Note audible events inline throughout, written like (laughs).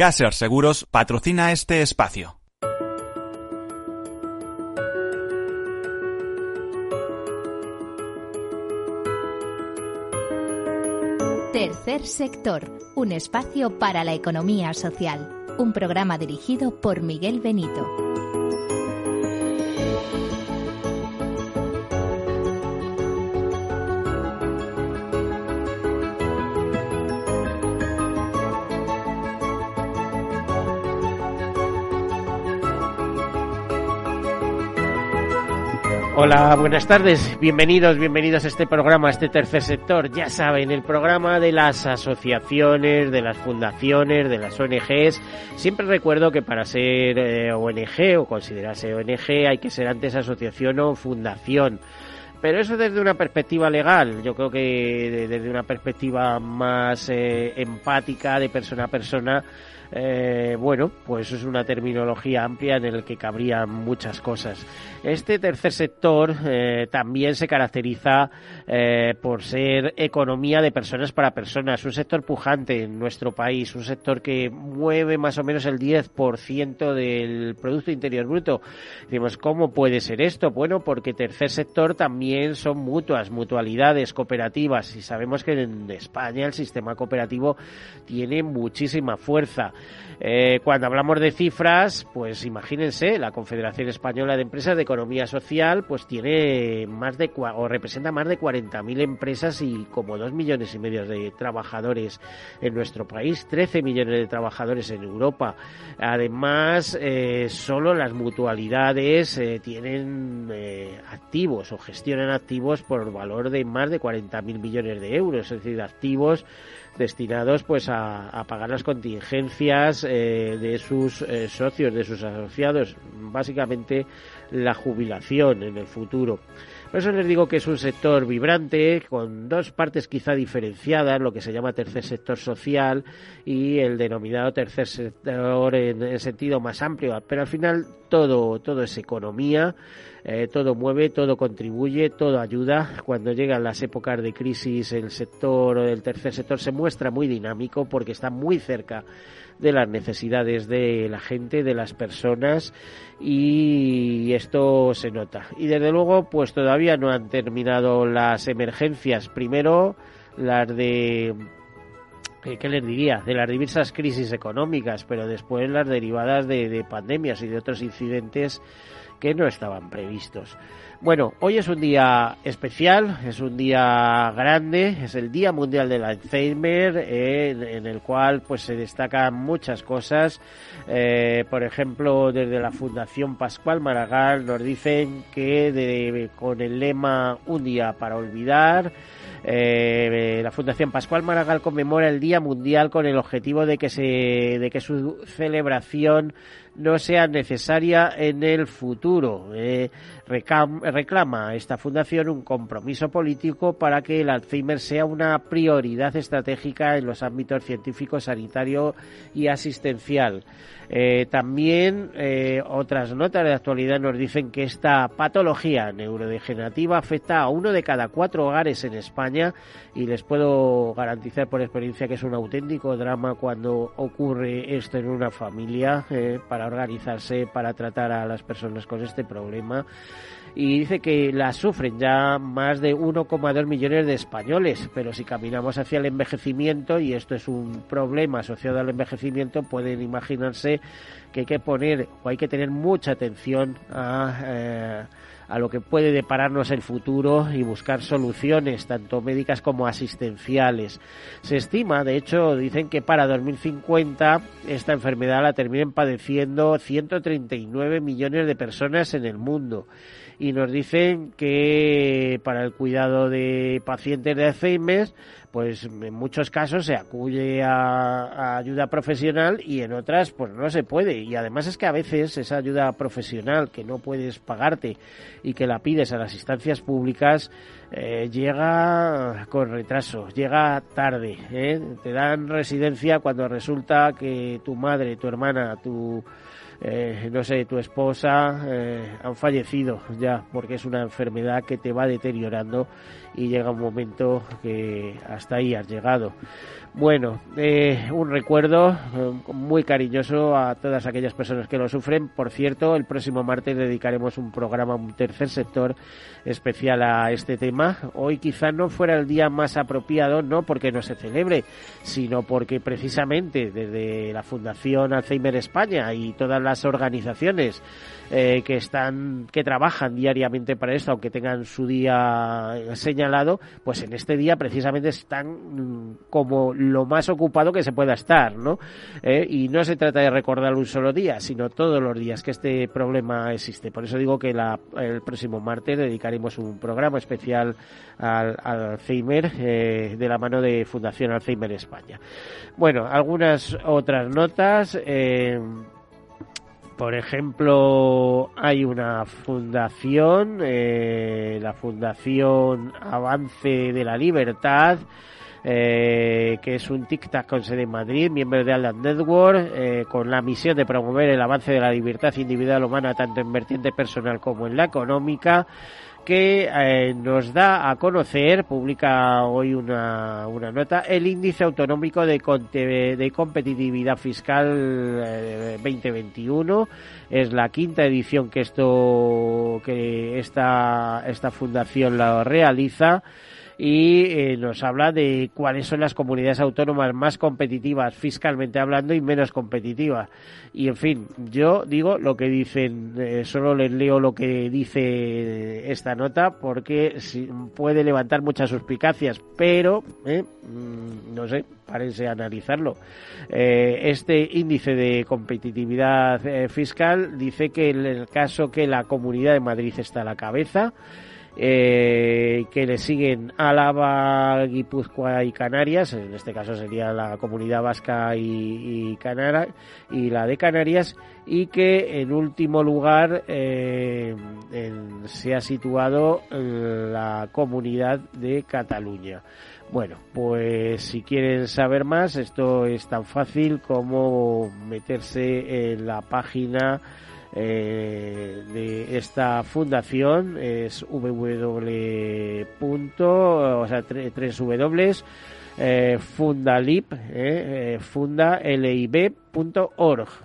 Caser Seguros patrocina este espacio. Tercer sector, un espacio para la economía social. Un programa dirigido por Miguel Benito. Hola, buenas tardes, bienvenidos, bienvenidos a este programa, a este tercer sector. Ya saben, el programa de las asociaciones, de las fundaciones, de las ONGs. Siempre recuerdo que para ser eh, ONG o considerarse ONG hay que ser antes asociación o fundación. Pero eso desde una perspectiva legal, yo creo que desde una perspectiva más eh, empática de persona a persona, eh, bueno, pues es una terminología amplia en la que cabrían muchas cosas. Este tercer sector eh, también se caracteriza eh, por ser economía de personas para personas, un sector pujante en nuestro país, un sector que mueve más o menos el 10% del Producto Interior Bruto. Decimos, ¿cómo puede ser esto? Bueno, porque tercer sector también son mutuas, mutualidades, cooperativas, y sabemos que en España el sistema cooperativo tiene muchísima fuerza. Eh, cuando hablamos de cifras, pues imagínense, la Confederación Española de Empresas de Economía Social, pues tiene más de o representa más de 40.000 empresas y como dos millones y medio de trabajadores en nuestro país, 13 millones de trabajadores en Europa. Además, eh, solo las mutualidades eh, tienen activos o gestionan activos por valor de más de 40.000 millones de euros, es decir, activos destinados pues a, pagar las contingencias eh, de sus eh, socios, de sus asociados, básicamente la jubilación en el futuro. Por eso les digo que es un sector vibrante, con dos partes quizá diferenciadas, lo que se llama tercer sector social y el denominado tercer sector en, el sentido más amplio. Pero al final todo, todo es economía, eh, todo mueve, todo contribuye, todo ayuda. Cuando llegan las épocas de crisis, el sector, el tercer sector se muestra muy dinámico porque está muy cerca de las necesidades de la gente, de las personas y esto se nota. Y desde luego, pues todavía no han terminado las emergencias. Primero, las de eh, ¿qué les diría? De las diversas crisis económicas, pero después las derivadas de, de pandemias y de otros incidentes que no estaban previstos. Bueno, hoy es un día especial, es un día grande, es el Día Mundial del Alzheimer, eh, en, el cual pues se destacan muchas cosas. Eh, por ejemplo, desde la Fundación Pascual Maragall nos dicen que con el lema Un día para olvidar, eh, la Fundación Pascual Maragall conmemora el Día Mundial con el objetivo de que se, de que su celebración no sea necesaria en el futuro. Eh, reclama esta fundación un compromiso político para que el Alzheimer sea una prioridad estratégica en los ámbitos científico, sanitario y asistencial. Eh, también eh, otras notas de actualidad nos dicen que esta patología neurodegenerativa afecta a uno de cada cuatro hogares en España y les puedo garantizar por experiencia que es un auténtico drama cuando ocurre esto en una familia eh, para organizarse, para tratar a las personas con este problema y dice que la sufren ya más de 1,2 millones de españoles, pero si caminamos hacia el envejecimiento, y esto es un problema asociado al envejecimiento, pueden imaginarse que hay que poner o hay que tener mucha atención a... Eh, a lo que puede depararnos el futuro y buscar soluciones tanto médicas como asistenciales. Se estima, de hecho, dicen que para 2050 esta enfermedad la terminen padeciendo 139 millones de personas en el mundo y nos dicen que para el cuidado de pacientes de Alzheimer, pues en muchos casos se acude a, ayuda profesional y en otras pues no se puede. Y además es que a veces esa ayuda profesional que no puedes pagarte y que la pides a las instancias públicas eh, llega con retraso, llega tarde. ¿eh? Te dan residencia cuando resulta que tu madre, tu hermana, tu eh, no sé, tu esposa eh, han fallecido ya, porque es una enfermedad que te va deteriorando y llega un momento que hasta ahí has llegado. Bueno, eh, un recuerdo eh, muy cariñoso a todas aquellas personas que lo sufren. Por cierto, el próximo martes dedicaremos un programa, un tercer sector especial a este tema. Hoy quizá no fuera el día más apropiado, no porque no se celebre, sino porque precisamente desde la Fundación Alzheimer España y todas las organizaciones eh, que están, que trabajan diariamente para esto, aunque tengan su día señalado, pues en este día precisamente están mm, como lo más ocupado que se pueda estar, ¿no? Eh, y no se trata de recordar un solo día, sino todos los días que este problema existe. Por eso digo que el próximo martes dedicaremos un programa especial al, Alzheimer eh, de la mano de Fundación Alzheimer España. Bueno, algunas otras notas. Eh, por ejemplo, hay una fundación, la Fundación Avance de la Libertad, eh, que es un TIC-TAC con sede en Madrid, miembro de Aldan Network, eh, con la misión de promover el avance de la libertad individual humana tanto en vertiente personal como en la económica que eh, nos da a conocer, publica hoy una, una nota, el índice autonómico de, de competitividad fiscal 2021. Es la quinta edición que esto, que esta, esta fundación la realiza y eh, nos habla de cuáles son las comunidades autónomas más competitivas fiscalmente hablando y menos competitivas. Y en fin, yo digo lo que dicen, eh, solo les leo lo que dice esta nota porque puede levantar muchas suspicacias, pero eh, mm, no sé, parece analizarlo. este índice de competitividad fiscal dice que en el caso que la Comunidad de Madrid está a la cabeza, eh, que le siguen Álava, Guipúzcoa y Canarias, en este caso sería la comunidad vasca y, y la de Canarias, y que en último lugar eh, se ha situado la comunidad de Cataluña. Bueno, pues si quieren saber más, esto es tan fácil como meterse en la página eh, de esta fundación es www. o sea, tres w eh, fundalip, eh, eh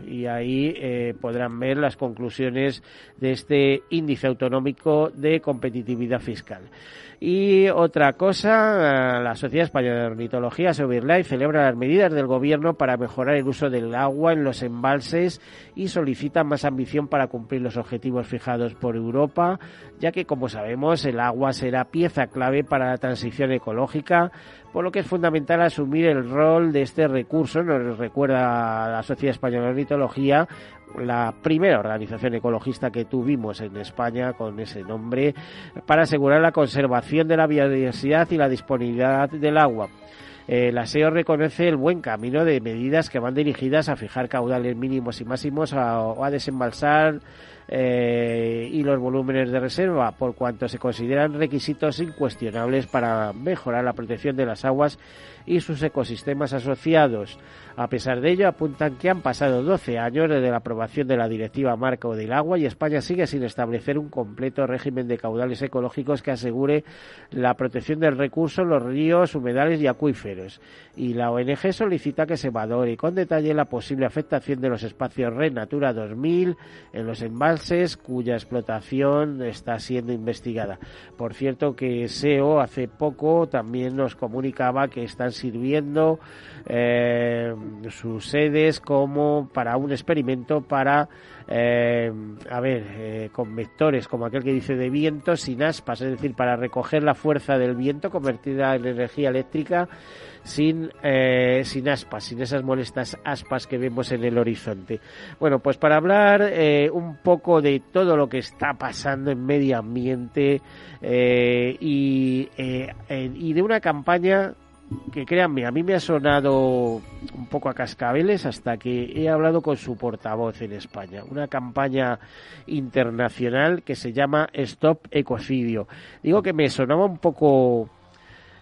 y ahí eh, podrán ver las conclusiones de este índice autonómico de competitividad fiscal. Y otra cosa, la Sociedad Española de Ornitología, y celebra las medidas del Gobierno para mejorar el uso del agua en los embalses y solicita más ambición para cumplir los objetivos fijados por Europa, ya que, como sabemos, el agua será pieza clave para la transición ecológica, por lo que es fundamental asumir el rol de este recurso, nos recuerda la Sociedad Española de Ornitología, la primera organización ecologista que tuvimos en España con ese nombre, para asegurar la conservación de la biodiversidad y la disponibilidad del agua. Eh, la SEO reconoce el buen camino de medidas que van dirigidas a fijar caudales mínimos y máximos o a desembalsar eh, y los volúmenes de reserva, por cuanto se consideran requisitos incuestionables para mejorar la protección de las aguas y sus ecosistemas asociados. A pesar de ello, apuntan que han pasado 12 años desde la aprobación de la Directiva Marco del Agua y España sigue sin establecer un completo régimen de caudales ecológicos que asegure la protección del recurso en los ríos, humedales y acuíferos. Y la ONG solicita que se valore con detalle la posible afectación de los espacios Red Natura 2000 en los embalses cuya explotación está siendo investigada. Por cierto que SEO hace poco también nos comunicaba que están sirviendo eh, sus sedes como para un experimento para eh, a ver, eh, con vectores como aquel que dice de viento sin aspas, es decir, para recoger la fuerza del viento convertida en energía eléctrica sin, eh, sin aspas, sin esas molestas aspas que vemos en el horizonte. Bueno, pues para hablar un poco de todo lo que está pasando en medio ambiente y, y de una campaña que créanme, a mí me ha sonado un poco a cascabeles hasta que he hablado con su portavoz en España. Una campaña internacional que se llama Stop Ecocidio. Digo que me sonaba un poco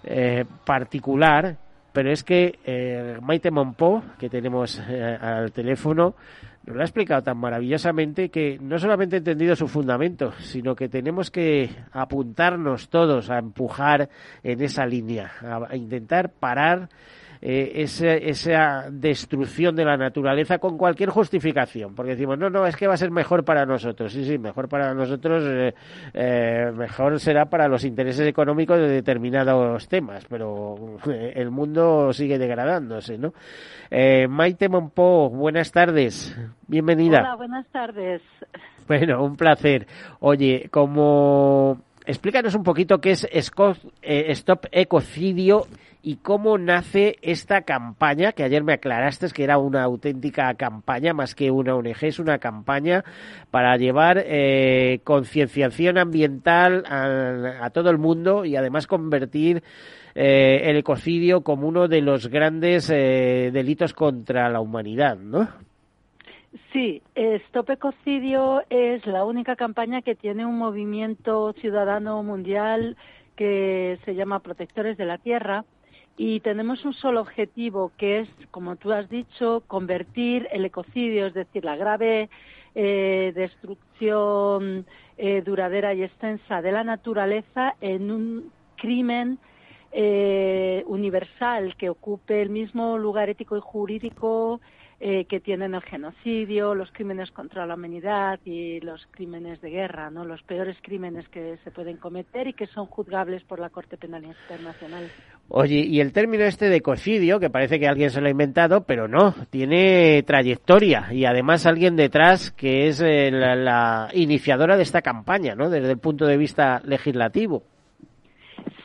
eh, particular, pero es que eh, Maite Monpó, que tenemos eh, al teléfono, lo ha explicado tan maravillosamente que no solamente he entendido su fundamento, sino que tenemos que apuntarnos todos a empujar en esa línea, a, intentar parar esa, destrucción de la naturaleza con cualquier justificación, porque decimos, no, no, es que va a ser mejor para nosotros, sí, sí, mejor para nosotros, mejor será para los intereses económicos de determinados temas, pero (laughs) el mundo sigue degradándose, ¿no? Maite Monpó, buenas tardes, bienvenida. Hola, buenas tardes. Bueno, un placer. Oye, como explícanos un poquito qué es eh, Stop Ecocidio y cómo nace esta campaña, que ayer me aclaraste que era una auténtica campaña, más que una ONG, es una campaña para llevar eh, concienciación ambiental a, todo el mundo y además convertir eh, el ecocidio como uno de los grandes delitos contra la humanidad, ¿no? Sí, Stop Ecocidio es la única campaña que tiene un movimiento ciudadano mundial que se llama Protectores de la Tierra y tenemos un solo objetivo que es, como tú has dicho, convertir el ecocidio, es decir, la grave eh, destrucción eh, duradera y extensa de la naturaleza en un crimen eh, universal que ocupe el mismo lugar ético y jurídico eh, que tienen el genocidio, los crímenes contra la humanidad y los crímenes de guerra, ¿no? Los peores crímenes que se pueden cometer y que son juzgables por la Corte Penal Internacional. Oye, y el término este de ecocidio, que parece que alguien se lo ha inventado, pero no, tiene trayectoria y además alguien detrás que es eh, la, iniciadora de esta campaña, ¿no? Desde el punto de vista legislativo.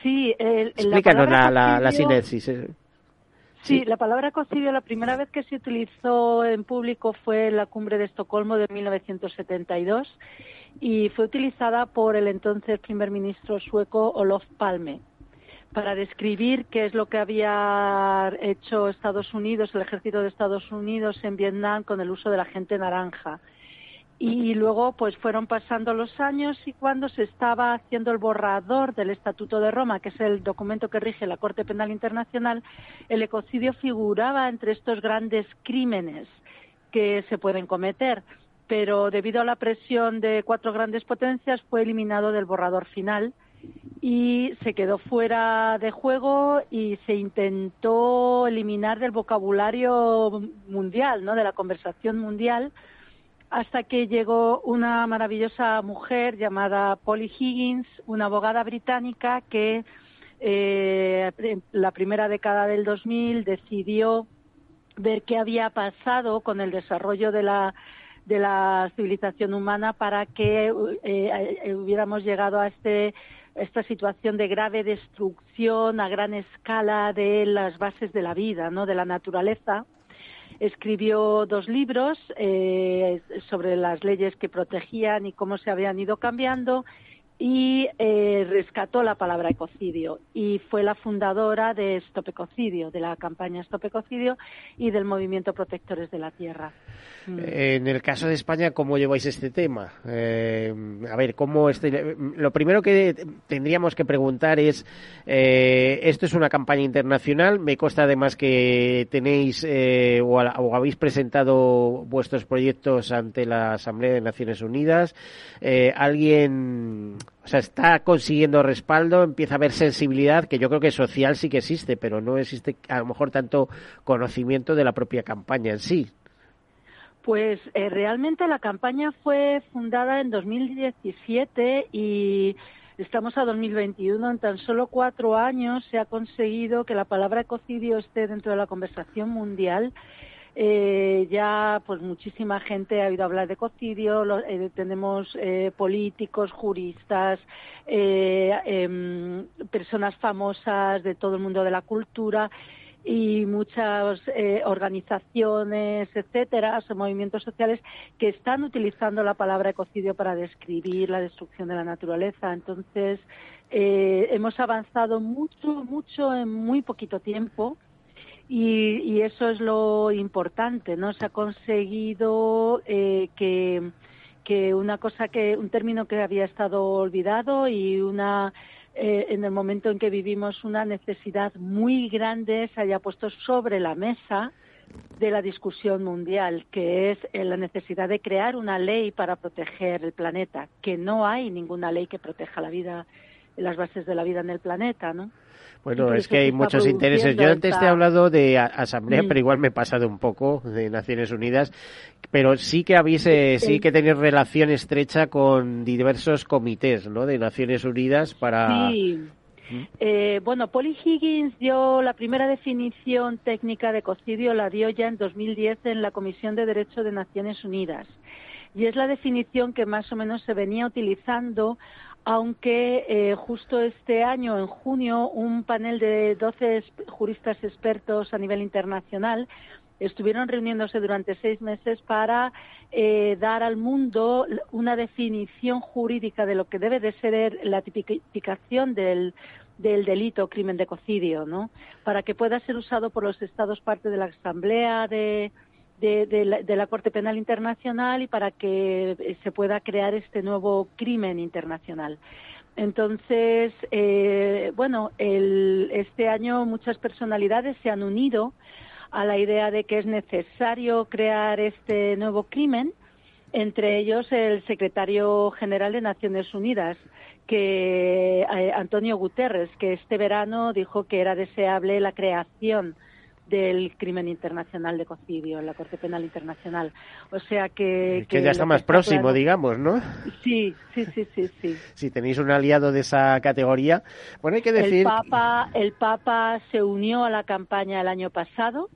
Sí, el, Explícanos la, la, la, eh. Sí, la palabra ecocidio la primera vez que se utilizó en público fue en la cumbre de Estocolmo de 1972 y fue utilizada por el entonces primer ministro sueco Olof Palme para describir qué es lo que había hecho Estados Unidos, el ejército de Estados Unidos en Vietnam con el uso de la gente naranja y luego pues fueron pasando los años y cuando se estaba haciendo el borrador del Estatuto de Roma, que es el documento que rige la Corte Penal Internacional, el ecocidio figuraba entre estos grandes crímenes que se pueden cometer, pero debido a la presión de cuatro grandes potencias fue eliminado del borrador final y se quedó fuera de juego y se intentó eliminar del vocabulario mundial, ¿no? de la conversación mundial hasta que llegó una maravillosa mujer llamada Polly Higgins, una abogada británica que eh, en la primera década del 2000 decidió ver qué había pasado con el desarrollo de la de la civilización humana para que eh, eh, hubiéramos llegado a este esta situación de grave destrucción a gran escala de las bases de la vida, ¿no? de la naturaleza escribió dos libros eh, sobre las leyes que protegían y cómo se habían ido cambiando y eh, rescató la palabra ecocidio y fue la fundadora de Stop Ecocidio, de la campaña Stop Ecocidio y del movimiento Protectores de la Tierra. Mm. En el caso de España, ¿cómo lleváis este tema? Eh, a ver, ¿cómo este, lo primero que tendríamos que preguntar es, eh, esto es una campaña internacional, me consta además que tenéis o, o, habéis presentado vuestros proyectos ante la Asamblea de Naciones Unidas, alguien o sea, está consiguiendo respaldo, empieza a haber sensibilidad, que yo creo que social sí que existe, pero no existe a lo mejor tanto conocimiento de la propia campaña en sí. Pues eh, realmente la campaña fue fundada en 2017 y estamos a 2021. En tan solo cuatro años se ha conseguido que la palabra ecocidio esté dentro de la conversación mundial eh, ya pues muchísima gente ha oído hablar de ecocidio, eh, tenemos eh, políticos, juristas, em, personas famosas de todo el mundo de la cultura y muchas organizaciones, etcétera, movimientos sociales que están utilizando la palabra ecocidio para describir la destrucción de la naturaleza. Entonces, hemos avanzado mucho, mucho en muy poquito tiempo y, eso es lo importante, ¿no? Se ha conseguido eh, que, que una cosa que, un término que había estado olvidado y una, eh, en el momento en que vivimos una necesidad muy grande se haya puesto sobre la mesa de la discusión mundial, que es eh, la necesidad de crear una ley para proteger el planeta, que no hay ninguna ley que proteja la vida las bases de la vida en el planeta, ¿no? Bueno, es que hay muchos intereses. Yo antes te he hablado de asamblea, mm. pero igual me he pasado un poco de Naciones Unidas. Pero sí que habéis, eh, sí que tenéis relación estrecha con diversos comités, ¿no? De Naciones Unidas para. Sí. ¿Mm? Eh, bueno, Polly Higgins dio la primera definición técnica de cocidio, la dio ya en 2010 en la Comisión de Derecho de Naciones Unidas. Y es la definición que más o menos se venía utilizando aunque eh, justo este año, en junio, un panel de 12 juristas expertos a nivel internacional estuvieron reuniéndose durante seis meses para eh, dar al mundo una definición jurídica de lo que debe de ser la tipificación del, del delito crimen de cocidio, ¿no? Para que pueda ser usado por los Estados parte de la Asamblea de, de, la, Corte Penal Internacional y para que eh, se pueda crear este nuevo crimen internacional. Entonces, eh, bueno, este año muchas personalidades se han unido a la idea de que es necesario crear este nuevo crimen, entre ellos el secretario general de Naciones Unidas, que eh, Antonio Guterres, que este verano dijo que era deseable la creación del crimen internacional de cocidio en la Corte Penal Internacional. O sea que... Que, ya está más próximo, digamos, ¿no? Sí, sí, sí, sí, sí. Si tenéis un aliado de esa categoría, bueno, hay que decir... El Papa, el Papa se unió a la campaña el año pasado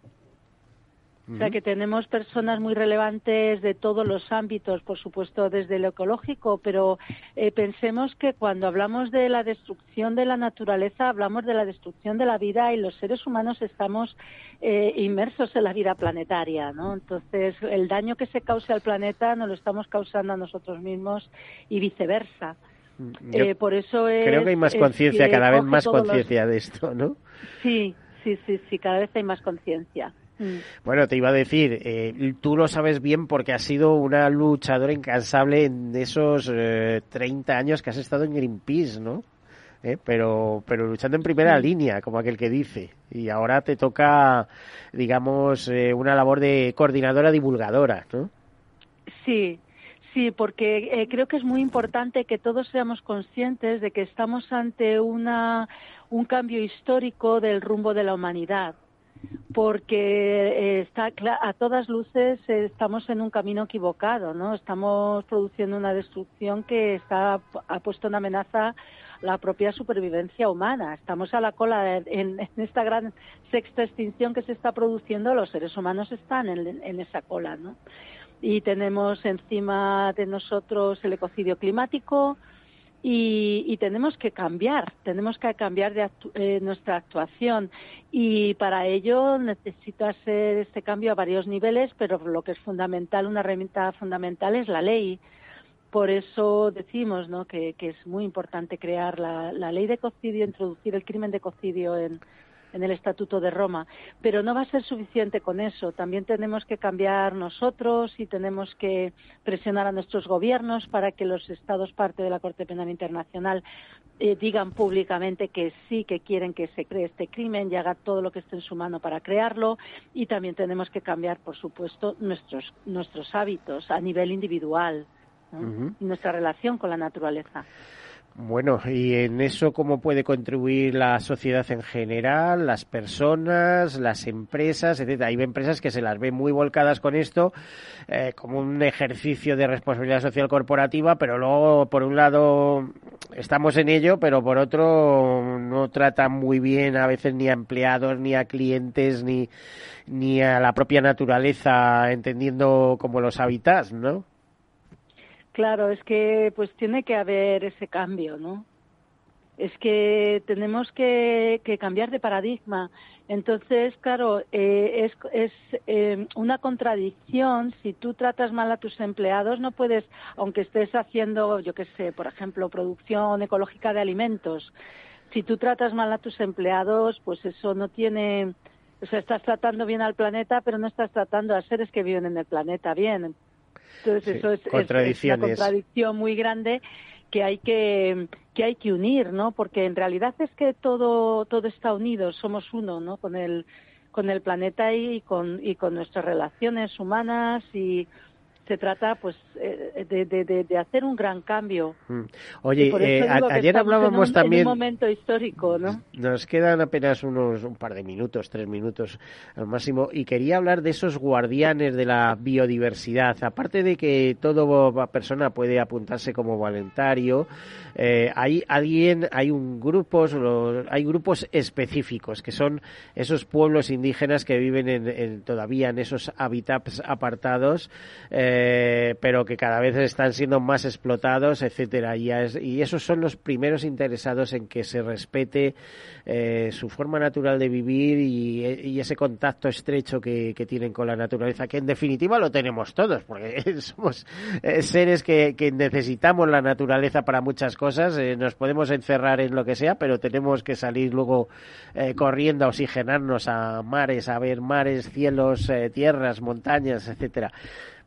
o sea que tenemos personas muy relevantes de todos los ámbitos, por supuesto desde lo ecológico, pero eh, pensemos que cuando hablamos de la destrucción de la naturaleza, hablamos de la destrucción de la vida y los seres humanos estamos eh, inmersos en la vida planetaria, ¿no? Entonces, el daño que se cause al planeta nos lo estamos causando a nosotros mismos y viceversa. Mm, eh, por eso creo que hay más conciencia, cada vez más conciencia de esto, ¿no? Sí, sí, sí, sí, cada vez hay más conciencia. Mm. Bueno, te iba a decir, eh, tú lo sabes bien porque has sido una luchadora incansable en esos eh, 30 años que has estado en Greenpeace, ¿no? Eh, pero, pero luchando en primera línea, como aquel que dice. Y ahora te toca, digamos, eh, una labor de coordinadora divulgadora, ¿no? Sí, Sí, porque eh, creo que es muy importante que todos seamos conscientes de que estamos ante una, un cambio histórico del rumbo de la humanidad porque eh, está a todas luces eh, estamos en un camino equivocado, ¿no? Estamos produciendo una destrucción que está ha puesto en amenaza la propia supervivencia humana. Estamos a la cola en, esta gran sexta extinción que se está produciendo. Los seres humanos están en, en esa cola, ¿no? Y tenemos encima de nosotros el ecocidio climático, y, tenemos que cambiar, tenemos que cambiar de eh, nuestra actuación y para ello necesita hacer este cambio a varios niveles, pero lo que es fundamental, una herramienta fundamental es la ley. Por eso decimos ¿no? que, es muy importante crear la, la ley de cocidio, introducir el crimen de cocidio en, en el Estatuto de Roma. Pero no va a ser suficiente con eso. También tenemos que cambiar nosotros y tenemos que presionar a nuestros gobiernos para que los Estados parte de la Corte Penal Internacional eh, digan públicamente que sí que quieren que se cree este crimen y haga todo lo que esté en su mano para crearlo. Y también tenemos que cambiar, por supuesto, nuestros, nuestros hábitos a nivel individual y nuestra relación con la naturaleza. Bueno, y en eso cómo puede contribuir la sociedad en general, las personas, las empresas, etcétera. Hay empresas que se las ven muy volcadas con esto eh, como un ejercicio de responsabilidad social corporativa, pero luego por un lado estamos en ello, pero por otro no tratan muy bien a veces ni a empleados, ni a clientes, ni ni a la propia naturaleza, entendiendo como los hábitats, ¿no? Claro, es que pues tiene que haber ese cambio, ¿no? Es que tenemos que, cambiar de paradigma. Entonces, claro, eh, es, es eh, una contradicción. Si tú tratas mal a tus empleados, no puedes, aunque estés haciendo, yo qué sé, por ejemplo, producción ecológica de alimentos, si tú tratas mal a tus empleados, pues eso no tiene, o sea, estás tratando bien al planeta, pero no estás tratando a seres que viven en el planeta bien. Entonces eso es, una contradicción muy grande que hay que que hay que unir, ¿no? Porque en realidad es que todo todo está unido, somos uno, ¿no? Con el con el planeta y con y con nuestras relaciones humanas y se trata pues eh, de, hacer un gran cambio. Mm. Oye, eh, ayer hablábamos también. En un momento histórico, ¿no? Nos quedan apenas unos un par de minutos, tres minutos al máximo, y quería hablar de esos guardianes de la biodiversidad. Aparte de que toda persona puede apuntarse como voluntario, eh, hay alguien, hay un grupos, hay grupos específicos que son esos pueblos indígenas que viven en, todavía en esos hábitats apartados. Eh, eh, pero que cada vez están siendo más explotados, etcétera. Y, esos son los primeros interesados en que se respete eh, su forma natural de vivir y, ese contacto estrecho que, tienen con la naturaleza, que en definitiva lo tenemos todos, porque (laughs) somos eh, seres que, necesitamos la naturaleza para muchas cosas. nos podemos encerrar en lo que sea, pero tenemos que salir luego corriendo a oxigenarnos a mares, a ver mares, cielos, tierras, montañas, etcétera.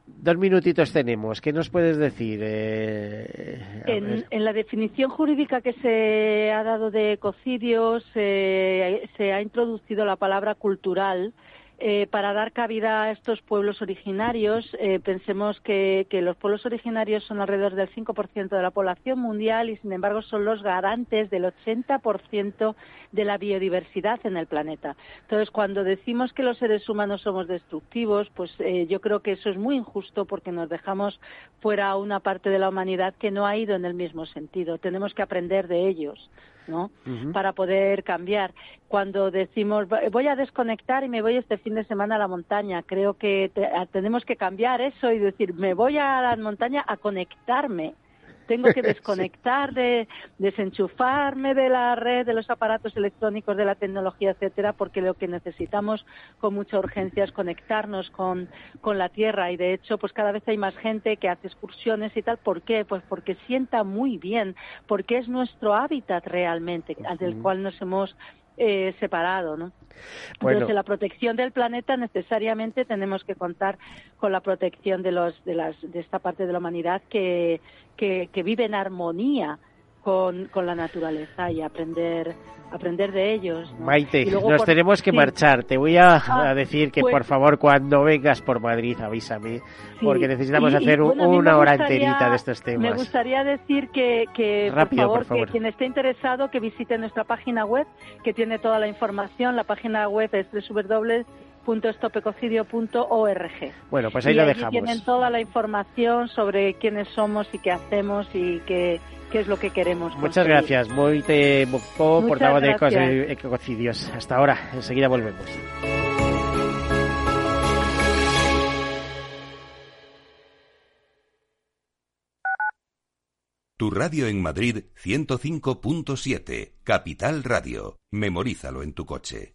Dos minutitos tenemos. ¿Qué nos puedes decir? Eh, en, la definición jurídica que se ha dado de ecocidio se ha introducido la palabra cultural eh, para dar cabida a estos pueblos originarios. Eh, pensemos que, los pueblos originarios son alrededor del 5% de la población mundial y, sin embargo, son los garantes del 80% de la biodiversidad en el planeta. Entonces, cuando decimos que los seres humanos somos destructivos, pues eh, yo creo que eso es muy injusto porque nos dejamos fuera una parte de la humanidad que no ha ido en el mismo sentido. Tenemos que aprender de ellos. ¿No? Para poder cambiar. Cuando decimos voy a desconectar y me voy este fin de semana a la montaña, creo que tenemos que cambiar eso y decir me voy a la montaña a conectarme tengo que (laughs) desconectar, de, desenchufarme de la red, de los aparatos electrónicos, de la tecnología, etcétera, porque lo que necesitamos con mucha urgencia es conectarnos con, con la Tierra y de hecho, pues cada vez hay más gente que hace excursiones y tal. ¿Por qué? Pues porque sienta muy bien, porque es nuestro hábitat realmente, del cual nos hemos eh, separado, ¿no? Entonces, la protección del planeta necesariamente tenemos que contar con la protección de los de las de esta parte de la humanidad que que, que vive en armonía con, con la naturaleza y aprender aprender de ellos. Maite, nos tenemos que marchar. Te voy a, ah, decir que pues por favor cuando vengas por Madrid avísame, porque necesitamos hacer una hora enterita de estos temas. Me gustaría decir que, que por, favor, que quien esté interesado que visite nuestra página web, que tiene toda la información. La página web es www.estopecocidio.org. Bueno, pues ahí lo dejamos. Tienen toda la información sobre quiénes somos y qué hacemos y qué qué es lo que queremos. Muchas gracias, muy te portavoz de ecocidios. Hasta ahora, enseguida volvemos. Tu radio en Madrid 105.7, Capital Radio. Memorízalo en tu coche.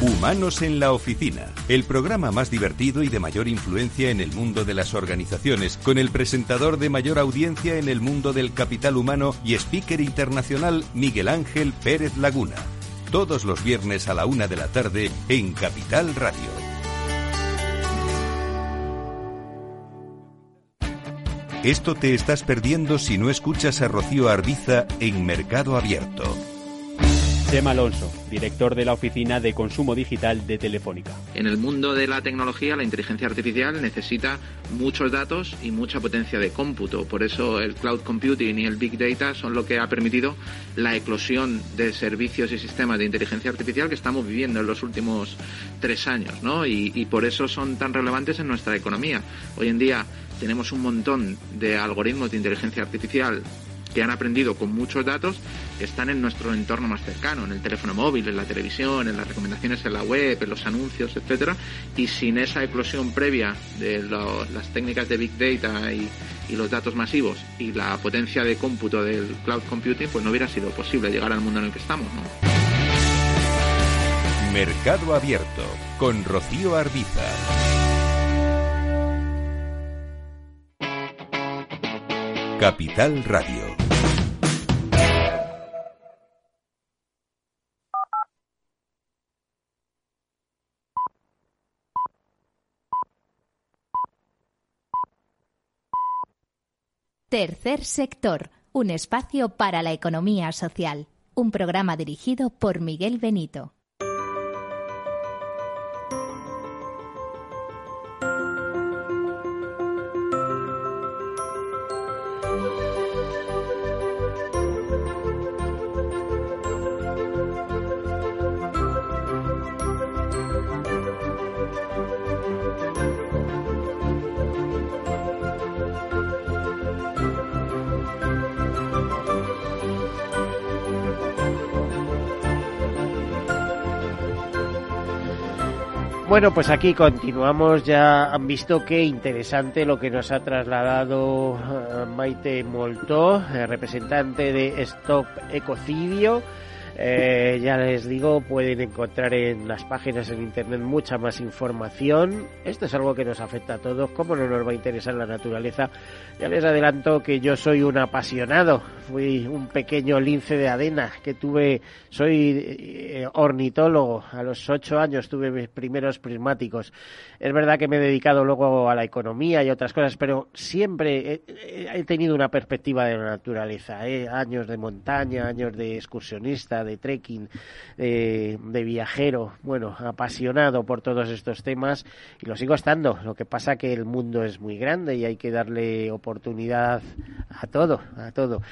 Humanos en la Oficina, el programa más divertido y de mayor influencia en el mundo de las organizaciones, con el presentador de mayor audiencia en el mundo del capital humano y speaker internacional Miguel Ángel Pérez Laguna. Todos los viernes a la una de la tarde en Capital Radio. Esto te estás perdiendo si no escuchas a Rocío Arbiza en Mercado Abierto. Chema Alonso, director de la Oficina de Consumo Digital de Telefónica. En el mundo de la tecnología, la inteligencia artificial necesita muchos datos y mucha potencia de cómputo. Por eso el cloud computing y el big data son lo que ha permitido la eclosión de servicios y sistemas de inteligencia artificial que estamos viviendo en los últimos tres años, ¿no? Y, y por eso son tan relevantes en nuestra economía. Hoy en día tenemos un montón de algoritmos de inteligencia artificial que han aprendido con muchos datos que están en nuestro entorno más cercano, en el teléfono móvil, en la televisión, en las recomendaciones en la web, en los anuncios, etcétera, y sin esa eclosión previa de las técnicas de big data y, los datos masivos y la potencia de cómputo del cloud computing, pues no hubiera sido posible llegar al mundo en el que estamos, Mercado Abierto con Rocío Arbiza. Capital Radio. Tercer sector, un espacio para la economía social. Un programa dirigido por Miguel Benito. Bueno, pues aquí continuamos. Ya han visto qué interesante lo que nos ha trasladado eh, Maite Moltó, eh, representante de Stop Ecocidio. Eh, ya les digo, pueden encontrar en las páginas en internet mucha más información. Esto es algo que nos afecta a todos. ¿Cómo no nos va a interesar la naturaleza? Ya les adelanto que yo soy un apasionado. Fui un pequeño lince de adena que tuve. Soy eh, ornitólogo. A los ocho años tuve mis primeros prismáticos. Es verdad que me he dedicado luego a la economía y otras cosas, pero siempre he, tenido una perspectiva de la naturaleza. ¿eh? Años de montaña, años de excursionista, de trekking, de viajero, bueno, apasionado por todos estos temas y lo sigo estando. Lo que pasa que el mundo es muy grande y hay que darle oportunidad a todo, a todo.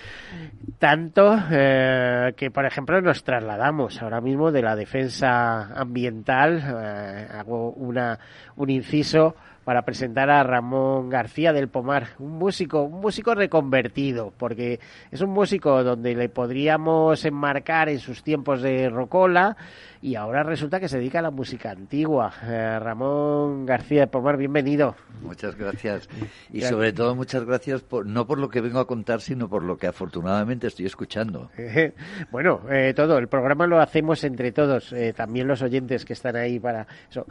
Tanto eh, que, por ejemplo, nos trasladamos ahora mismo de la defensa ambiental, eh, hago una, un inciso para presentar a Ramón García del Pomar, un músico, un músico reconvertido, porque es un músico donde le podríamos enmarcar en sus tiempos de rocola y ahora resulta que se dedica a la música antigua. Eh, Ramón García del Pomar, bienvenido. Muchas gracias. (laughs) Y sobre todo muchas gracias por, no por lo que vengo a contar, sino por lo que afortunadamente estoy escuchando. (laughs) bueno, eh, todo, el programa lo hacemos entre todos, eh, también los oyentes que están ahí para eso.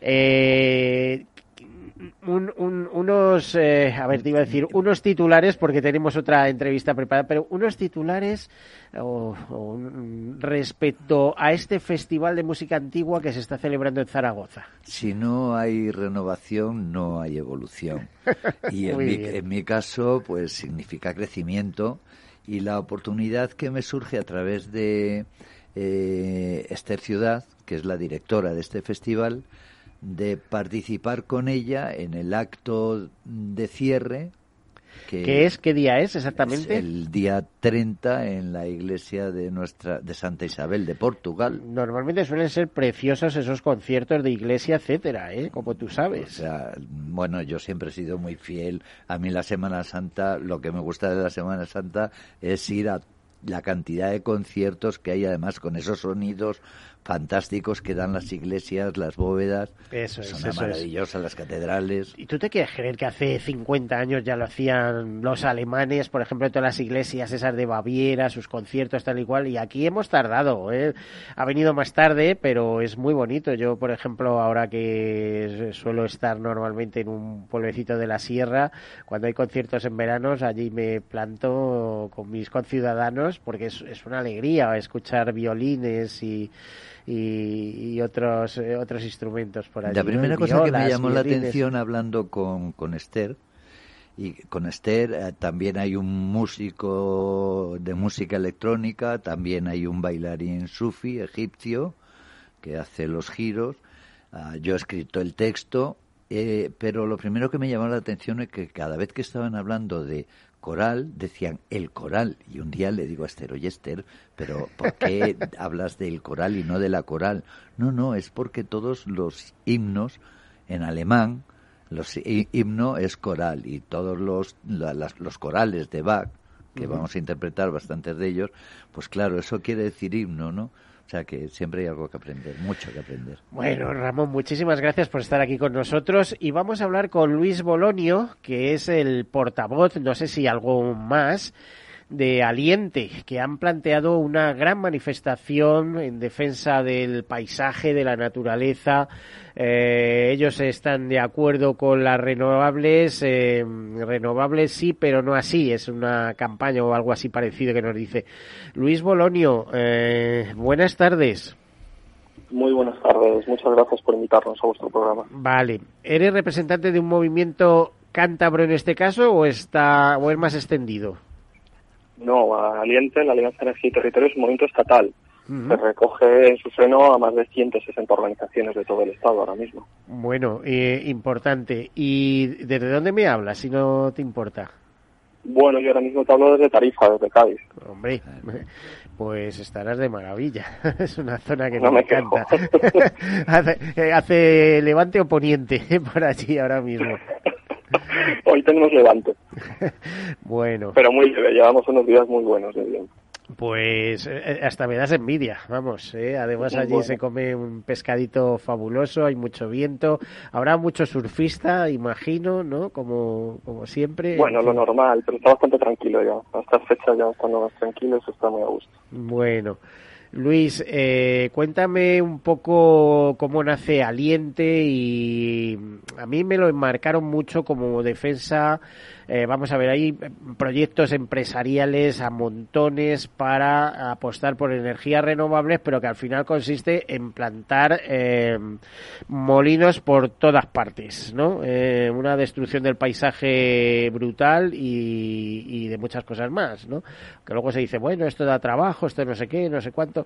Eh, unos, eh, a ver, te iba a decir, unos titulares, porque tenemos otra entrevista preparada, pero unos titulares respecto a este festival de música antigua que se está celebrando en Zaragoza. Si no hay renovación, no hay evolución. (laughs) Y en, mi, en mi caso, pues significa crecimiento y la oportunidad que me surge a través de eh, Esther Ciudad, que es la directora de este festival, de participar con ella en el acto de cierre. Que ¿Qué es? ¿Qué día es exactamente? el día 30 en la iglesia de nuestra de Santa Isabel de Portugal. Normalmente suelen ser preciosos esos conciertos de iglesia, etcétera, ¿eh? como tú sabes. O sea, bueno, yo siempre he sido muy fiel. A mí la Semana Santa, lo que me gusta de la Semana Santa es ir a la cantidad de conciertos que hay además con esos sonidos fantásticos que dan las iglesias, las bóvedas. Eso Son maravillosas las catedrales. ¿Y tú te quieres creer que hace 50 años ya lo hacían los alemanes, por ejemplo, en todas las iglesias esas de Baviera, sus conciertos tal y cual? Y aquí hemos tardado, ¿eh? Ha venido más tarde, pero es muy bonito. Yo, por ejemplo, ahora que suelo estar normalmente en un pueblecito de la sierra, cuando hay conciertos en veranos, allí me planto con mis conciudadanos porque es, es una alegría escuchar violines y y, otros, eh, otros instrumentos por allí. La primera cosa que me llamó la atención hablando con, con Esther, y con Esther eh, también hay un músico de música electrónica, también hay un bailarín sufi egipcio que hace los giros. Ah, yo he escrito el texto, eh, pero lo primero que me llamó la atención es que cada vez que estaban hablando de coral, decían el coral. Y un día le digo a Esther, oye Esther, pero ¿por qué (laughs) hablas del coral y no de la coral? No, no, es porque todos los himnos en alemán, los himno es coral y todos los, los corales de Bach, que vamos a interpretar bastantes de ellos, pues claro, eso quiere decir himno, ¿no? O sea que siempre hay algo que aprender, mucho que aprender. Bueno, Ramón, muchísimas gracias por estar aquí con nosotros y vamos a hablar con Luis Bolonio, que es el portavoz, no sé si algo más, de Aliente, que han planteado una gran manifestación en defensa del paisaje, de la naturaleza. Eh, ellos están de acuerdo con las renovables, eh, renovables sí, pero no así. Es una campaña o algo así parecido que nos dice Luis Bolonio. Eh, buenas tardes. Muy buenas tardes. Muchas gracias por invitarnos a vuestro programa. Vale. Eres representante de un movimiento cántabro en este caso o está o es más extendido? No, Aliente, la Alianza Energía y Territorio es un movimiento estatal. Se recoge en su seno a más de 160 organizaciones de todo el Estado ahora mismo. Bueno, eh, importante. ¿Y desde dónde me hablas, si no te importa? Bueno, yo ahora mismo te hablo desde Tarifa, desde Cádiz. Hombre, (laughs) pues estarás de maravilla. (laughs) es una zona que no me, encanta. (laughs) hace, eh, hace levante o poniente por allí ahora mismo. Hoy tenemos levante, Bueno, pero muy leve. Llevamos unos días muy buenos de bien. pues eh, hasta me das envidia, vamos. ¿eh? Además allí Bueno. se come un pescadito fabuloso, hay mucho viento, habrá mucho surfista, imagino, ¿no? Como, como siempre. Bueno, En lo normal, pero está bastante tranquilo ya. A estas fechas ya estando más tranquilos, está muy a gusto. Bueno, Luis, eh, cuéntame un poco cómo nace Aliente y a mí me lo enmarcaron mucho como defensa. eh, vamos a ver, hay proyectos empresariales a montones para apostar por energías renovables, pero que al final consiste en plantar eh, molinos por todas partes, ¿no? Eh, una destrucción del paisaje brutal y, y de muchas cosas más, ¿no? Que luego se dice, bueno, esto da trabajo, esto no sé qué, no sé cuánto.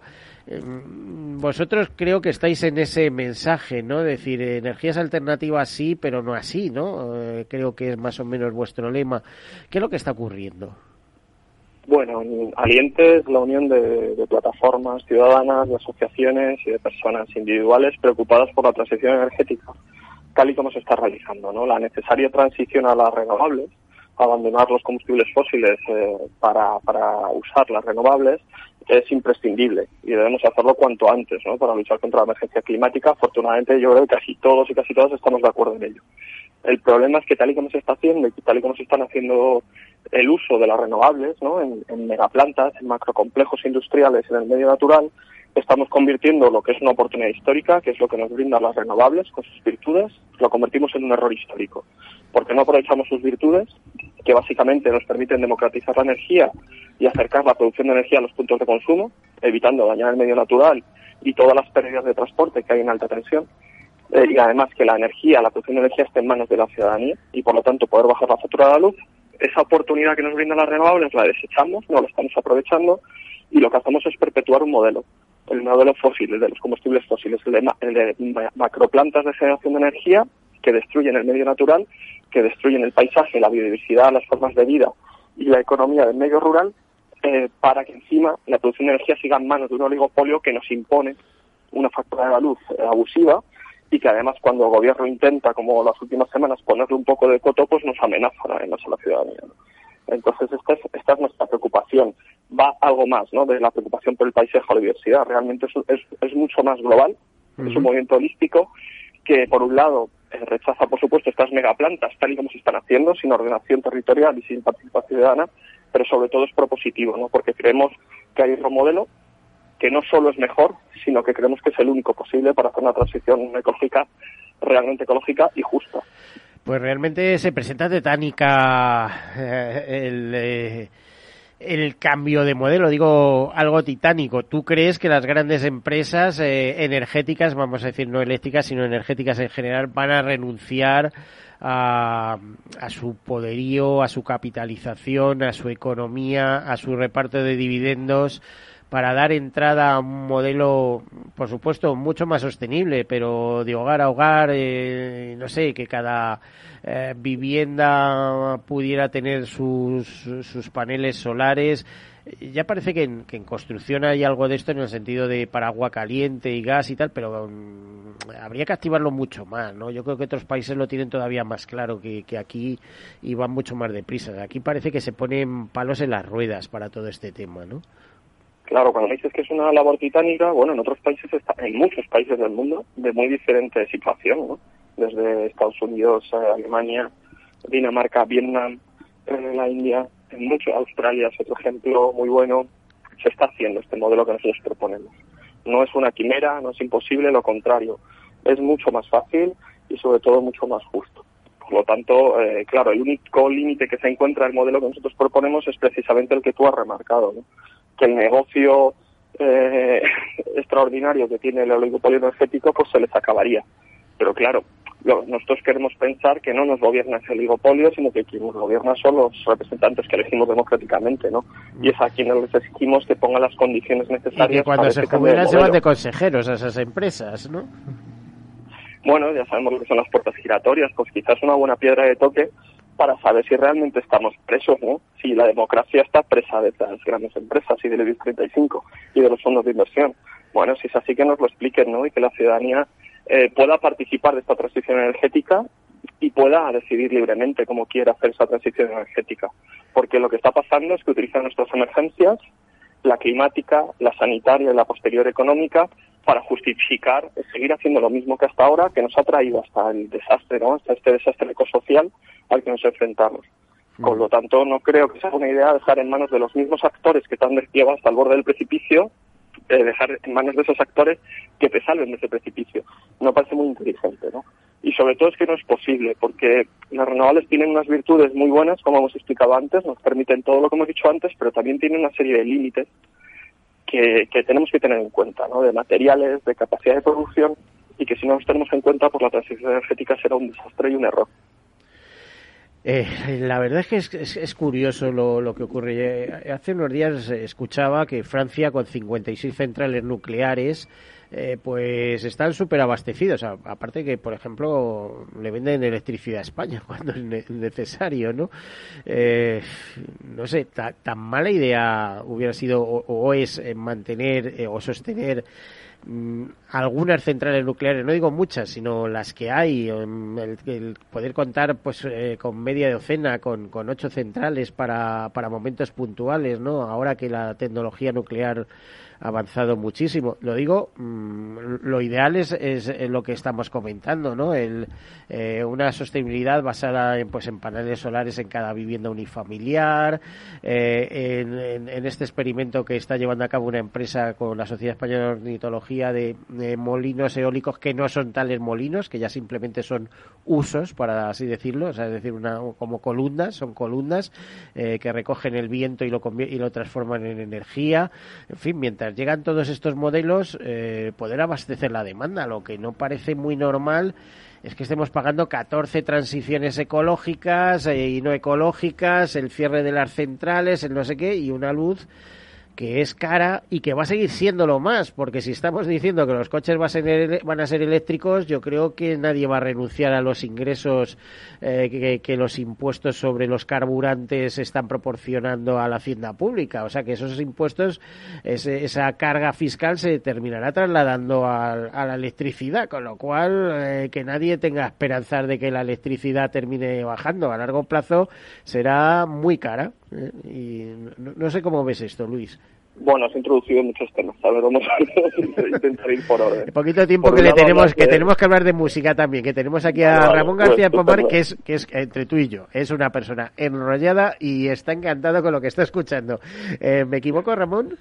Eh, vosotros creo que estáis en ese mensaje, ¿no? Decir, eh, energías alternativas sí, pero no así, ¿no? Eh, creo que es más o menos vuestro lema. ¿Qué es lo que está ocurriendo? Bueno, Aliente es la unión de, plataformas ciudadanas, de asociaciones y de personas individuales preocupadas por la transición energética, tal y como se está realizando, ¿no? La necesaria transición a las renovables, abandonar los combustibles fósiles eh, para, para usar las renovables, es imprescindible y debemos hacerlo cuanto antes, ¿no? Para luchar contra la emergencia climática. Afortunadamente, yo creo que casi todos y casi todas estamos de acuerdo en ello. El problema es que tal y como se está haciendo y tal y como se están haciendo el uso de las renovables, ¿no? En, en megaplantas, en macrocomplejos industriales, en el medio natural, estamos convirtiendo lo que es una oportunidad histórica, que es lo que nos brindan las renovables con sus virtudes, lo convertimos en un error histórico. Porque no aprovechamos sus virtudes, que básicamente nos permiten democratizar la energía y acercar la producción de energía a los puntos de consumo, evitando dañar el medio natural y todas las pérdidas de transporte que hay en alta tensión. Eh, y además que la energía, la producción de energía esté en manos de la ciudadanía y por lo tanto poder bajar la factura de la luz. Esa oportunidad que nos brindan las renovables la desechamos, no la estamos aprovechando y lo que hacemos es perpetuar un modelo, el modelo fósil, el de los combustibles fósiles, el de, ma- el de ma- macroplantas de generación de energía que destruyen el medio natural, que destruyen el paisaje, la biodiversidad, las formas de vida y la economía del medio rural, eh, para que encima la producción de energía siga en manos de un oligopolio que nos impone una factura de la luz eh, abusiva y que además cuando el gobierno intenta, como las últimas semanas, ponerle un poco de coto, pues nos amenaza además a la ciudadanía. ¿no? Entonces esta es, esta es nuestra preocupación. Va algo más ¿no? de la preocupación por el paisaje o la diversidad. Realmente es, es, es mucho más global, es un movimiento holístico que por un lado eh, rechaza por supuesto estas megaplantas tal y como se están haciendo, sin ordenación territorial y sin participación ciudadana, pero sobre todo es propositivo, ¿no? porque creemos que hay otro modelo que no solo es mejor, sino que creemos que es el único posible para hacer una transición ecológica realmente ecológica y justa. Pues realmente se presenta tetánica eh, el, eh, el cambio de modelo, digo algo titánico. ¿Tú crees que las grandes empresas eh, energéticas, vamos a decir no eléctricas, sino energéticas en general, van a renunciar a, a su poderío, a su capitalización, a su economía, a su reparto de dividendos? para dar entrada a un modelo, por supuesto, mucho más sostenible, pero de hogar a hogar, eh, no sé, que cada eh, vivienda pudiera tener sus, sus paneles solares. Ya parece que en, que en, construcción hay algo de esto en el sentido de para agua caliente y gas y tal, pero um, habría que activarlo mucho más, ¿no? Yo creo que otros países lo tienen todavía más claro que, que aquí y van mucho más deprisa. Aquí parece que se ponen palos en las ruedas para todo este tema, ¿no? Claro, cuando dices que es una labor titánica, bueno, en otros países, está, en muchos países del mundo, de muy diferente situación, ¿no? Desde Estados Unidos, Alemania, Dinamarca, Vietnam, eh, la India, en mucho, Australia es otro ejemplo muy bueno. Se está haciendo este modelo que nosotros proponemos. No es una quimera, no es imposible, lo contrario. Es mucho más fácil y sobre todo mucho más justo. Por lo tanto, eh, claro, el único límite que se encuentra el modelo que nosotros proponemos es precisamente el que tú has remarcado, ¿no? que el negocio eh, (laughs) extraordinario que tiene el oligopolio energético pues se les acabaría. Pero claro, nosotros queremos pensar que no nos gobierna ese oligopolio, sino que quien nos gobierna son los representantes que elegimos democráticamente, ¿no? Y es a quienes les exigimos que pongan las condiciones necesarias. Y que cuando se jubilan se van de consejeros a esas empresas, ¿no? Bueno, ya sabemos lo que son las puertas giratorias, pues quizás una buena piedra de toque para saber si realmente estamos presos, ¿no? Si la democracia está presa de las grandes empresas y del IBEX 35 y de los fondos de inversión. Bueno, si es así que nos lo expliquen, ¿no? Y que la ciudadanía eh, pueda participar de esta transición energética y pueda decidir libremente cómo quiere hacer esa transición energética. Porque lo que está pasando es que utilizan nuestras emergencias, la climática, la sanitaria y la posterior económica, para justificar seguir haciendo lo mismo que hasta ahora, que nos ha traído hasta el desastre, ¿no? hasta este desastre ecosocial al que nos enfrentamos. Por lo tanto, no creo que sea una idea dejar en manos de los mismos actores que te han hasta el borde del precipicio, eh, dejar en manos de esos actores que te salven de ese precipicio. No parece muy inteligente, ¿no? Y sobre todo es que no es posible, porque las renovables tienen unas virtudes muy buenas, como hemos explicado antes, nos permiten todo lo que hemos dicho antes, pero también tienen una serie de límites que, que tenemos que tener en cuenta, ¿no? De materiales, de capacidad de producción, y que si no los tenemos en cuenta, pues la transición energética será un desastre y un error. Eh, la verdad es que es, es, curioso lo, lo, que ocurre. Eh, hace unos días escuchaba que Francia, con 56 centrales nucleares, eh, pues están súper abastecidos. aparte que, por ejemplo, le venden electricidad a España (laughs) cuando es necesario, ¿no? Eh, no sé, tan mala idea hubiera sido o, es mantener o sostener algunas centrales nucleares, no digo muchas, sino las que hay, el, poder contar pues eh, con media docena, con, ocho centrales para, para momentos puntuales, ¿no? Ahora que la tecnología nuclear avanzado muchísimo. Lo digo, mm, lo ideal es, es, lo que estamos comentando, ¿no? El, eh, una sostenibilidad basada en, pues, en paneles solares en cada vivienda unifamiliar, eh, en, en, este experimento que está llevando a cabo una empresa con la Sociedad Española de Ornitología de, molinos eólicos que no son tales molinos, que ya simplemente son usos, para así decirlo, o sea, es decir, una, como columnas, son columnas eh, que recogen el viento y lo, y lo transforman en energía, en fin, mientras llegan todos estos modelos, eh, poder abastecer la demanda. Lo que no parece muy normal es que estemos pagando 14 transiciones ecológicas eh, y no ecológicas, el cierre de las centrales, el no sé qué, y una luz que es cara y que va a seguir siéndolo más, porque si estamos diciendo que los coches van a ser, eléctricos, yo creo que nadie va a renunciar a los ingresos eh, que, los impuestos sobre los carburantes están proporcionando a la hacienda pública. O sea que esos impuestos, esa carga fiscal se terminará trasladando a, la electricidad, con lo cual eh, que nadie tenga esperanzas de que la electricidad termine bajando. A largo plazo será muy cara. ¿Eh? Y no, sé cómo ves esto, Luis. Bueno, has introducido muchos temas. A ver, vamos a (laughs) intentar ir por orden. El poquito tiempo que le tenemos, que tenemos que hablar de música también, que tenemos aquí a Ramón García pues, Pomar, que es, que es entre tú y yo, es una persona enrollada y está encantado con lo que está escuchando. Eh, ¿Me equivoco, Ramón?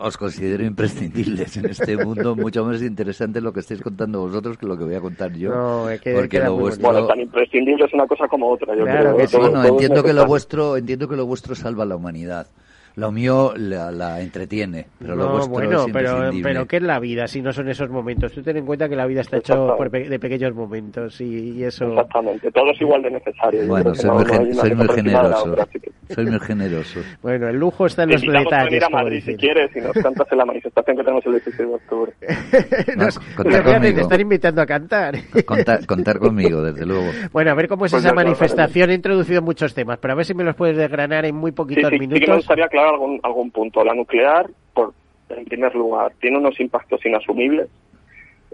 Os considero imprescindibles en este mundo, (laughs) mucho más interesante lo que estáis contando vosotros que lo que voy a contar yo. No, es que porque lo vuestro... Bueno, tan imprescindible es una cosa como otra. Yo claro creo, que Bueno, entiendo que lo vuestro, entiendo que lo vuestro salva la humanidad lo mío la, entretiene, pero lo vuestro bueno, pero, pero ¿qué es la vida si no son esos momentos? Tú ten en cuenta que la vida está hecho de pequeños momentos y, eso... Exactamente, todo es igual de necesario. Bueno, soy, muy, generoso. soy muy generoso. Bueno, el lujo está en los detalles. a Madrid si quieres y nos cantas en la manifestación que tenemos el 16 de octubre. (laughs) nos, te están invitando a cantar. Contar, contar conmigo, desde luego. Bueno, a ver cómo es pues esa manifestación. He introducido muchos temas, pero a ver si me los puedes desgranar en muy poquitos minutos algún, algún punto. La nuclear, por, en primer lugar, tiene unos impactos inasumibles,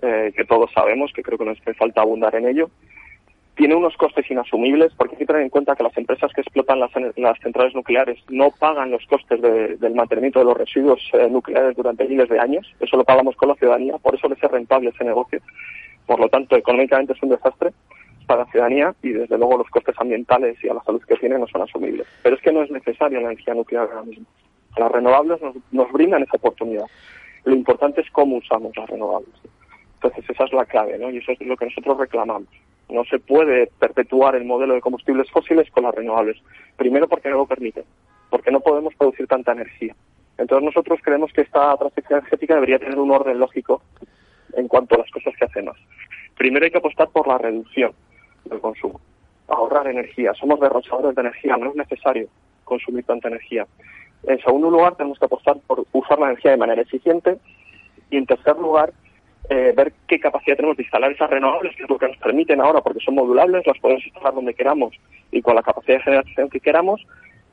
eh, que todos sabemos, que creo que no hace falta abundar en ello. Tiene unos costes inasumibles, porque hay que tener en cuenta que las empresas que explotan las, centrales nucleares no pagan los costes del mantenimiento de los residuos eh, nucleares durante miles de años. Eso lo pagamos con la ciudadanía, por eso les es rentable ese negocio. Por lo tanto, económicamente es un desastre para la ciudadanía y desde luego los costes ambientales y a la salud que tiene no son asumibles. Pero es que no es necesaria la energía nuclear ahora mismo. Las renovables nos, nos brindan esa oportunidad. Lo importante es cómo usamos las renovables. Entonces esa es la clave, ¿no? Y eso es lo que nosotros reclamamos. No se puede perpetuar el modelo de combustibles fósiles con las renovables. Primero porque no lo permite, porque no podemos producir tanta energía. Entonces nosotros creemos que esta transición energética debería tener un orden lógico en cuanto a las cosas que hacemos. Primero hay que apostar por la reducción del consumo, ahorrar energía. Somos derrochadores de energía, no es necesario consumir tanta energía. En segundo lugar, tenemos que apostar por usar la energía de manera eficiente. Y en tercer lugar, eh, ver qué capacidad tenemos de instalar esas renovables, que es lo que nos permiten ahora, porque son modulables, las podemos instalar donde queramos y con la capacidad de generación que queramos,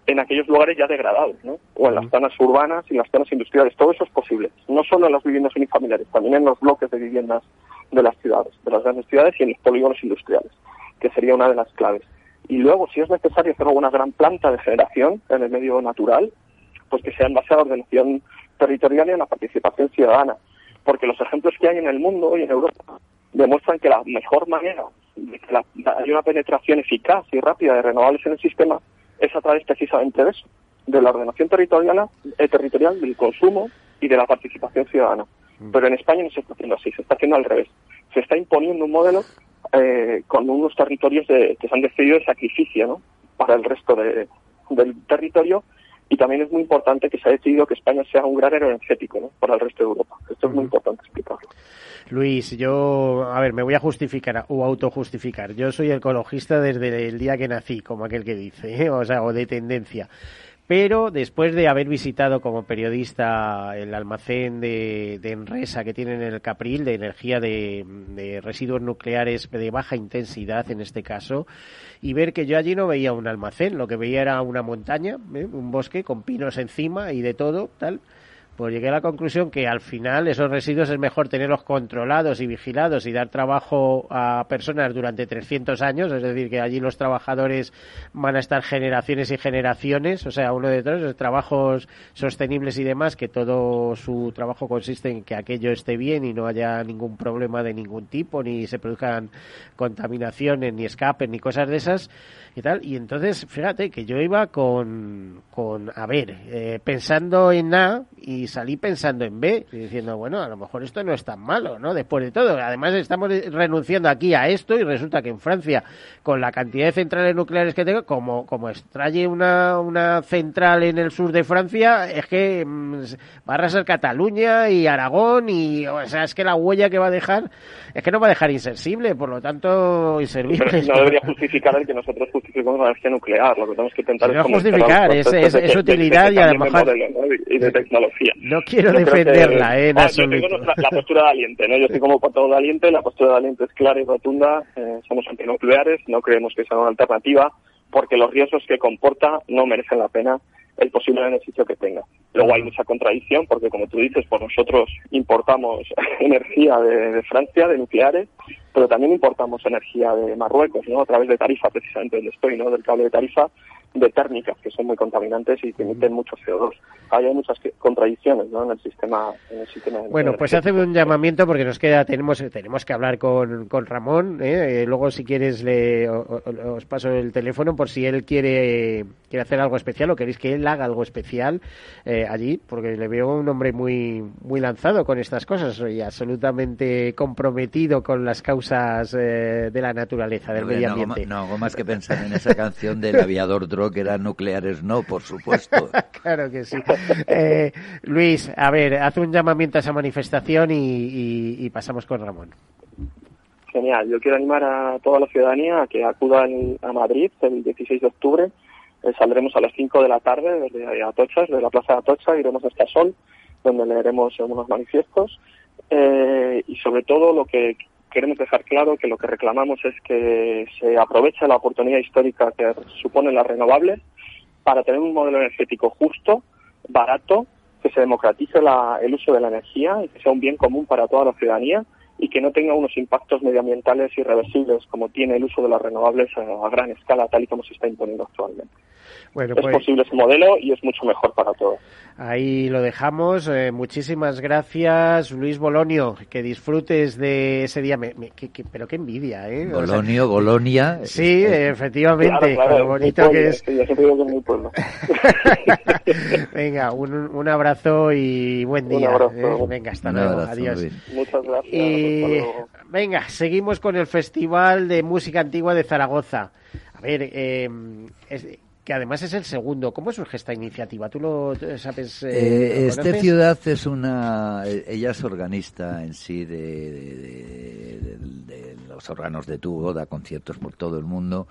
en aquellos lugares ya degradados, ¿no? O en las zonas urbanas y en las zonas industriales. Todo eso es posible. No solo en las viviendas unifamiliares, también en los bloques de viviendas de las ciudades, de las grandes ciudades y en los polígonos industriales, que sería una de las claves. Y luego, si es necesario hacer alguna gran planta de generación en el medio natural, pues que sea en base a la ordenación territorial y a la participación ciudadana. Porque los ejemplos que hay en el mundo y en Europa demuestran que la mejor manera de que haya una penetración eficaz y rápida de renovables en el sistema es a través precisamente de eso, de la ordenación territorial, eh, territorial del consumo y de la participación ciudadana. Mm. Pero en España no se está haciendo así, se está haciendo al revés. Se está imponiendo un modelo eh, con unos territorios que se han decidido de sacrificio ¿no? para el resto del territorio y también es muy importante que se ha decidido que España sea un gran energético ¿no? para el resto de Europa. Esto es muy importante explicarlo. Luis, yo, a ver, me voy a justificar o autojustificar. Yo soy ecologista desde el día que nací, como aquel que dice, ¿eh? o sea, o de tendencia. Pero después de haber visitado como periodista el almacén de, Enresa que tienen en el Capril de energía de, residuos nucleares de baja intensidad en este caso, y ver que yo allí no veía un almacén, lo que veía era una montaña, ¿eh? un bosque con pinos encima y de todo, tal pues llegué a la conclusión que al final esos residuos es mejor tenerlos controlados y vigilados y dar trabajo a personas durante 300 años, es decir, que allí los trabajadores van a estar generaciones y generaciones, o sea, uno de los trabajos sostenibles y demás, que todo su trabajo consiste en que aquello esté bien y no haya ningún problema de ningún tipo, ni se produzcan contaminaciones, ni escapes, ni cosas de esas y tal. Y entonces, fíjate que yo iba con, con a ver, eh, pensando en A y salí pensando en B, y diciendo, bueno, a lo mejor esto no es tan malo, ¿no? Después de todo. Además, estamos renunciando aquí a esto y resulta que en Francia, con la cantidad de centrales nucleares que tengo, como, como extraye una, una central en el sur de Francia, es que mm, va a arrasar Cataluña y Aragón y, o sea, es que la huella que va a dejar, es que no va a dejar insensible, por lo tanto, inservible. no debería justificar el que nosotros justificamos la energía nuclear. Lo que tenemos que intentar es justificar, es, es, utilidad y además y de (laughs) tecnología. No quiero defenderla, eh, en ah, Yo tengo la, postura de aliente, ¿no? Yo estoy como portavoz de aliente, la postura de aliente es clara y rotunda. Eh, somos antinucleares, no creemos que sea una alternativa, porque los riesgos que comporta no merecen la pena el posible beneficio que tenga. Luego hay mucha contradicción porque, como tú dices, pues nosotros importamos (laughs) energía de, de, Francia, de nucleares, pero también importamos energía de Marruecos, ¿no? A través de Tarifa, precisamente donde estoy, ¿no? Del cable de Tarifa, de térmicas que son muy contaminantes y que emiten mucho CO2. hay muchas contradicciones ¿no? en el sistema. En el sistema bueno, pues hace un llamamiento porque nos queda tenemos tenemos que hablar con, con Ramón. ¿eh? Eh, luego, si quieres, le, os paso el teléfono por si él quiere quiere hacer algo especial o queréis que él haga algo especial eh, allí, porque le veo un hombre muy muy lanzado con estas cosas y absolutamente comprometido con las causas de la naturaleza, del medio ambiente. No, hago más que pensar en esa canción del aviador (laughs) que eran nucleares no, por supuesto. (laughs) claro que sí. Eh, Luis, a ver, haz un llamamiento a esa manifestación y, pasamos con Ramón. Genial, yo quiero animar a toda la ciudadanía a que acudan a Madrid el 16 de octubre. Eh, saldremos a las 5 de la tarde desde Atocha, desde la Plaza de Atocha, iremos hasta Sol, donde leeremos unos manifiestos. Eh, y sobre todo lo que queremos dejar claro que lo que reclamamos es que se aproveche la oportunidad histórica que suponen las renovables para tener un modelo energético justo, barato, que se democratice el uso de la energía y que sea un bien común para toda la ciudadanía y que no tenga unos impactos medioambientales irreversibles como tiene el uso de las renovables a gran escala, tal y como se está imponiendo actualmente es pues posible ese modelo y es mucho mejor para todos. Ahí lo dejamos. Eh, muchísimas gracias, Luis Bolonio. Que disfrutes de ese día. pero qué envidia, ¿eh? Bolonio, Bolonia. Sí, efectivamente. lo bonito que es. Venga, un, abrazo y buen día. ¿eh? Venga, hasta luego. Adiós. Muchas gracias. Y venga, seguimos con el Festival de Música Antigua de Zaragoza. A ver, eh, que además es el segundo. ¿Cómo surge esta iniciativa? ¿Tú lo sabes? Eh, eh este ciudad es una. Ella es organista en sí de, los órganos de tubo, da conciertos por todo el mundo.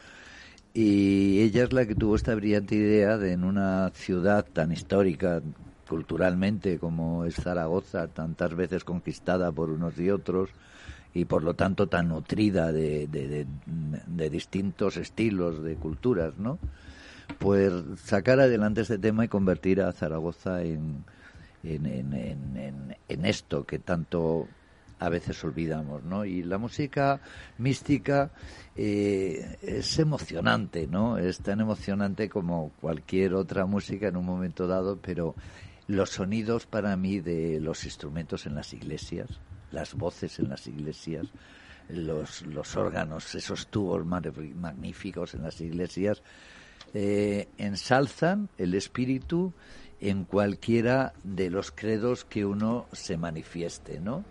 Y ella es la que tuvo esta brillante idea de en una ciudad tan histórica culturalmente como es Zaragoza, tantas veces conquistada por unos y otros, y por lo tanto tan nutrida de, de, distintos estilos, de culturas, ¿no? Pues sacar adelante este tema y convertir a Zaragoza en, en, en, en esto que tanto a veces olvidamos, ¿no? Y la música mística eh, es emocionante, ¿no? Es tan emocionante como cualquier otra música en un momento dado, pero los sonidos para mí de los instrumentos en las iglesias, las voces en las iglesias, los, los órganos, esos tubos magníficos en las iglesias, eh, ensalzan el espíritu en cualquiera de los credos que uno se manifieste, ¿no?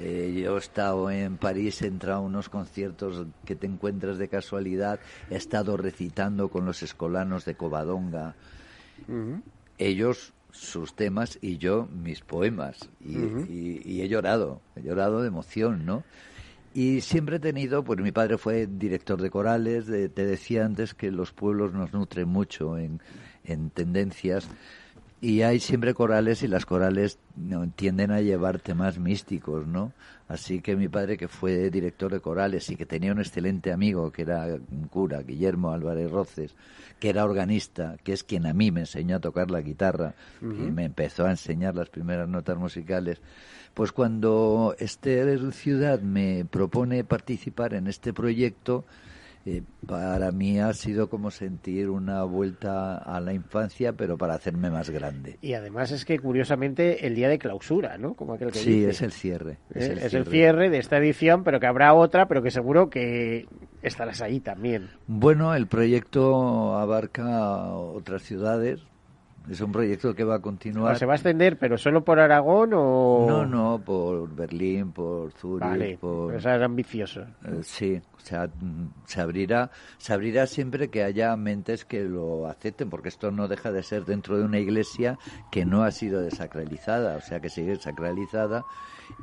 Eh, yo he estado en París, he entrado a unos conciertos que te encuentras de casualidad, he estado recitando con los escolanos de Covadonga. Ellos sus temas y yo mis poemas. Y, he llorado, he llorado de emoción, ¿no? Y siempre he tenido, pues mi padre fue director de corales, te decía antes que los pueblos nos nutren mucho en, en tendencias y hay siempre corales y las corales tienden a llevar temas místicos, ¿no? Así que mi padre, que fue director de corales y que tenía un excelente amigo, que era un cura, Guillermo Álvarez Roces, que era organista, que es quien a mí me enseñó a tocar la guitarra y me empezó a enseñar las primeras notas musicales, pues cuando Esther Ciudad me propone participar en este proyecto, eh, para mí ha sido como sentir una vuelta a la infancia, pero para hacerme más grande. Y además es que curiosamente el día de clausura, ¿no? Como aquel que sí, es el cierre. Es, el, es cierre. el, cierre. de esta edición, pero que habrá otra, pero que seguro que estarás ahí también. Bueno, el proyecto abarca otras ciudades, es un proyecto que va a continuar. ¿Se va a extender, pero solo por Aragón o...? No, no, por Berlín, por Zurich, vale, por... es ambicioso. Eh, sí, o sea, se abrirá, se abrirá siempre que haya mentes que lo acepten, porque esto no deja de ser dentro de una iglesia que no ha sido desacralizada, o sea, que sigue sacralizada,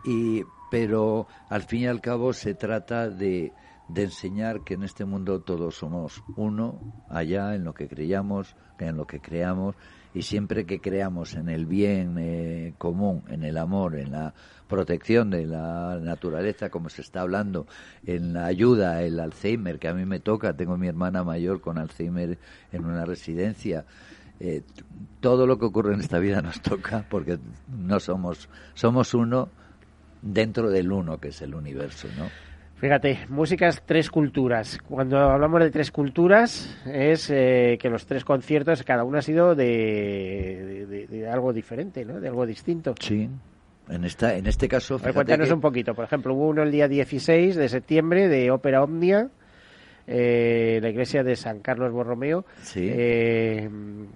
y, pero al fin y al cabo se trata de de enseñar que en este mundo todos somos uno, allá en lo que creamos, en lo que creamos, y siempre que creamos en el bien eh, común, en el amor, en la protección de la naturaleza, como se está hablando, en la ayuda, el Alzheimer, que a mí me toca, tengo mi hermana mayor con Alzheimer en una residencia, eh, todo lo que ocurre en esta vida nos toca porque no somos, somos uno dentro del uno que es el universo, ¿no? Fíjate, músicas tres culturas. Cuando hablamos de tres culturas es eh, que los tres conciertos cada uno ha sido de, de, algo diferente, ¿no? De algo distinto. Sí. En esta en este caso, cuéntanos un poquito. Por ejemplo, hubo uno el día 16 de septiembre de Ópera Omnia eh, la iglesia de San Carlos Borromeo. Sí. Eh,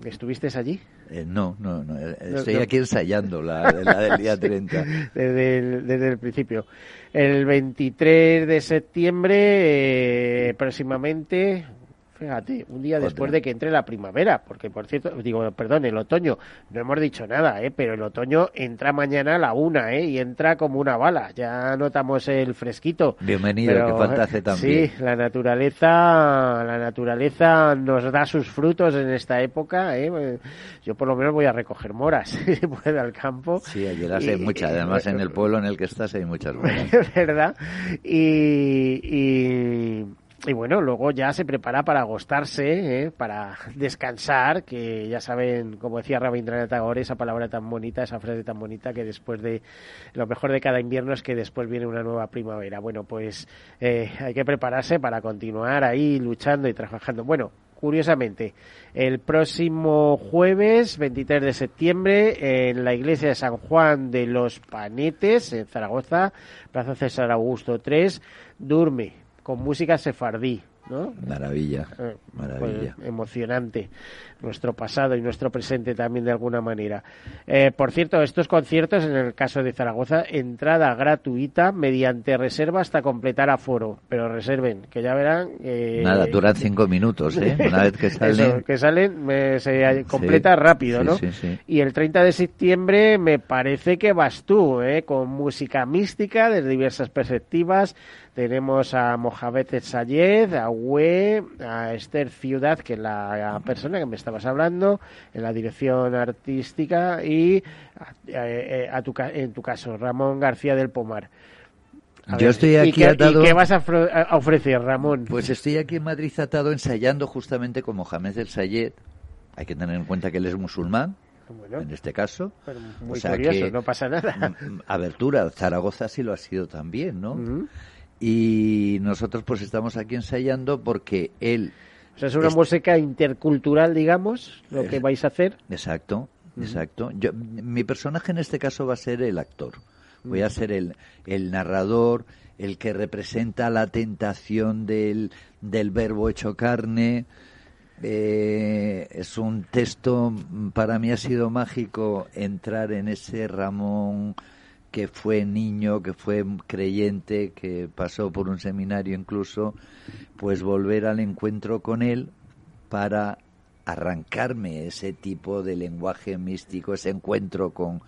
¿Estuviste allí? Eh, no, no, no, estoy aquí ensayando la, del día (laughs) 30. desde, el, desde el principio. El 23 de septiembre, próximamente, Fíjate, un día después de que entre la primavera, porque por cierto, digo, perdón, el otoño, no hemos dicho nada, ¿eh? pero el otoño entra mañana a la una, ¿eh? y entra como una bala, ya notamos el fresquito. Bienvenido, que falta hace también. Sí, la naturaleza, la naturaleza nos da sus frutos en esta época, ¿eh? yo por lo menos voy a recoger moras, (laughs) si puedo al campo. Sí, allí las hay muchas, además en el pueblo en el que estás hay muchas moras. (laughs) ¿Verdad? y y bueno, luego ya se prepara para agostarse, ¿eh? para (laughs) descansar, que ya saben, como decía Rabindranath Tagore, esa palabra tan bonita, esa frase tan bonita, que después de, lo mejor de cada invierno es que después viene una nueva primavera. Bueno, pues eh, hay que prepararse para continuar ahí luchando y trabajando. Bueno, curiosamente, el próximo jueves 23 de septiembre en la iglesia de San Juan de los Panetes, en Zaragoza, Plaza César Augusto 3, durme con música sefardí, ¿no? Maravilla, eh, maravilla. Pues, emocionante nuestro pasado y nuestro presente también de alguna manera. Eh, por cierto, estos conciertos, en el caso de Zaragoza, entrada gratuita mediante reserva hasta completar aforo, pero reserven, que ya verán. Eh, Nada, duran cinco minutos, ¿eh? (laughs) Una vez que salen. que salen, se completa rápido, ¿no? y el 30 de septiembre me parece que vas tú, ¿eh? Con música mística desde diversas perspectivas, tenemos a Mohamed Sayed, a A Esther Ciudad, que es la persona que me estabas hablando, en la dirección artística, y a, tu, en tu caso, Ramón García del Pomar. Yo estoy aquí ¿y qué, atado. ¿Y qué vas a, ofrecer, Ramón? Pues estoy aquí en Madrid atado ensayando justamente con Mohamed El Sayed. Hay que tener en cuenta que él es musulmán, en este caso. muy curioso, no pasa nada. Abertura, Zaragoza sí lo ha sido también, ¿no? Y nosotros pues estamos aquí ensayando porque él... O sea, es una música intercultural, digamos, lo que vais a hacer. Exacto, exacto. Yo, mi personaje en este caso va a ser el actor. Voy a ser el, el narrador, el que representa la tentación del, del verbo hecho carne. Eh, es un texto, para mí ha sido mágico entrar en ese Ramón que fue niño, que fue creyente, que pasó por un seminario incluso, pues volver al encuentro con él para arrancarme ese tipo de lenguaje místico, ese encuentro con,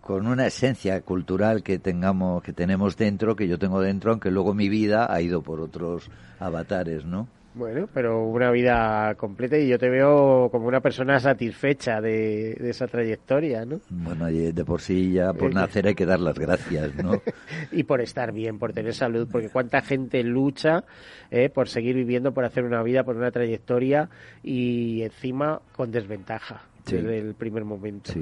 con una esencia cultural que tengamos que tenemos dentro que yo tengo dentro aunque luego mi vida ha ido por otros avatares no bueno, pero una vida completa y yo te veo como una persona satisfecha de, esa trayectoria, ¿no? Bueno, de por sí ya por eh, nacer hay que dar las gracias, ¿no? (laughs) y por estar bien, por tener salud, porque cuánta gente lucha eh, por seguir viviendo, por hacer una vida, por una trayectoria y encima con desventaja desde el primer momento.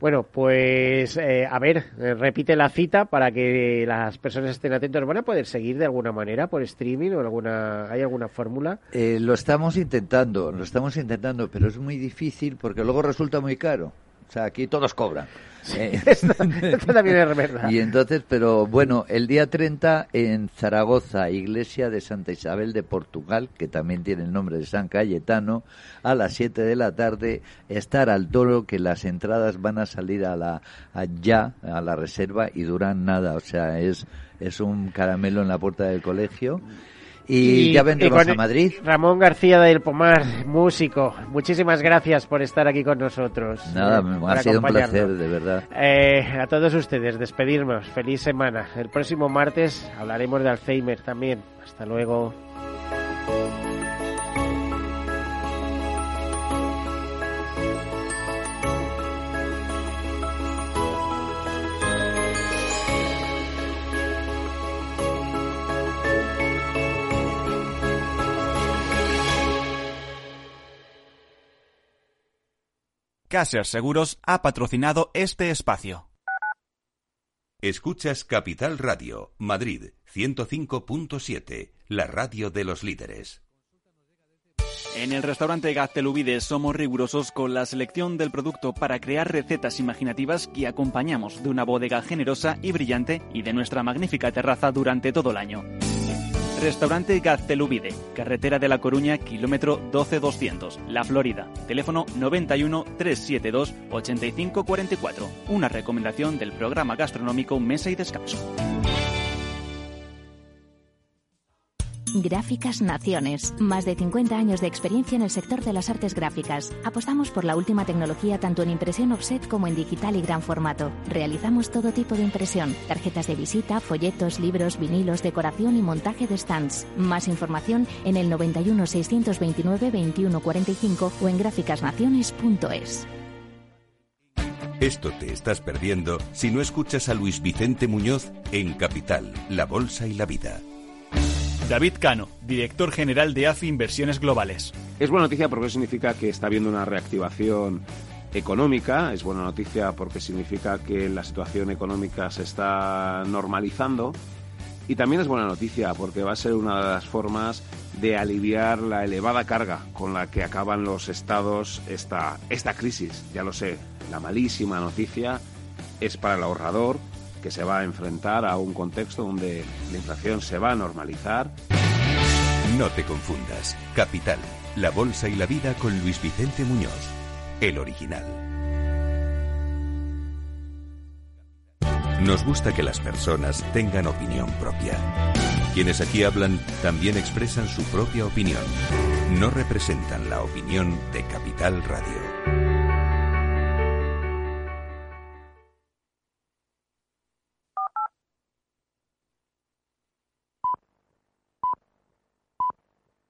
bueno, pues eh, a ver, eh, repite la cita para que las personas estén atentos. ¿Van a poder seguir de alguna manera por streaming o alguna hay alguna fórmula? Eh, lo estamos intentando, lo estamos intentando, pero es muy difícil porque luego resulta muy caro. O sea, aquí todos cobran. Eh, (laughs) (laughs) esto, también es verdad. Y entonces, pero bueno, el día 30 en Zaragoza, iglesia de Santa Isabel de Portugal, que también tiene el nombre de San Cayetano, a las 7 de la tarde, estar al toro que las entradas van a salir a la ya a la reserva y duran nada, o sea, es es un caramelo en la puerta del colegio. Y, ya vendremos a Madrid. Ramón García del Pomar, músico. Muchísimas gracias por estar aquí con nosotros. Nada, eh, ha sido un placer, de verdad. Eh, a todos ustedes, despedirnos. Feliz semana. El próximo martes hablaremos de Alzheimer también. Hasta luego. Caser Seguros ha patrocinado este espacio. Escuchas Capital Radio, Madrid 105.7, la radio de los líderes. En el restaurante Gaztelubides somos rigurosos con la selección del producto para crear recetas imaginativas que acompañamos de una bodega generosa y brillante y de nuestra magnífica terraza durante todo el año. Restaurante Gaztelubide, carretera de La Coruña, kilómetro 12200, La Florida. Teléfono 91 372 8544. Una recomendación del programa gastronómico Mesa y Descanso. Gráficas Naciones. Más de 50 años de experiencia en el sector de las artes gráficas. Apostamos por la última tecnología tanto en impresión offset como en digital y gran formato. Realizamos todo tipo de impresión. Tarjetas de visita, folletos, libros, vinilos, decoración y montaje de stands. Más información en el 91 629 2145 o en gráficasnaciones.es. Esto te estás perdiendo si no escuchas a Luis Vicente Muñoz en Capital, La Bolsa y la Vida. David Cano, director general de AFI Inversiones Globales. Es buena noticia porque significa que está habiendo una reactivación económica, es buena noticia porque significa que la situación económica se está normalizando y también es buena noticia porque va a ser una de las formas de aliviar la elevada carga con la que acaban los estados esta, esta crisis. Ya lo sé, la malísima noticia es para el ahorrador, que se va a enfrentar a un contexto donde la inflación se va a normalizar. No te confundas. Capital, la bolsa y la vida con Luis Vicente Muñoz, el original. Nos gusta que las personas tengan opinión propia. Quienes aquí hablan también expresan su propia opinión. No representan la opinión de Capital Radio.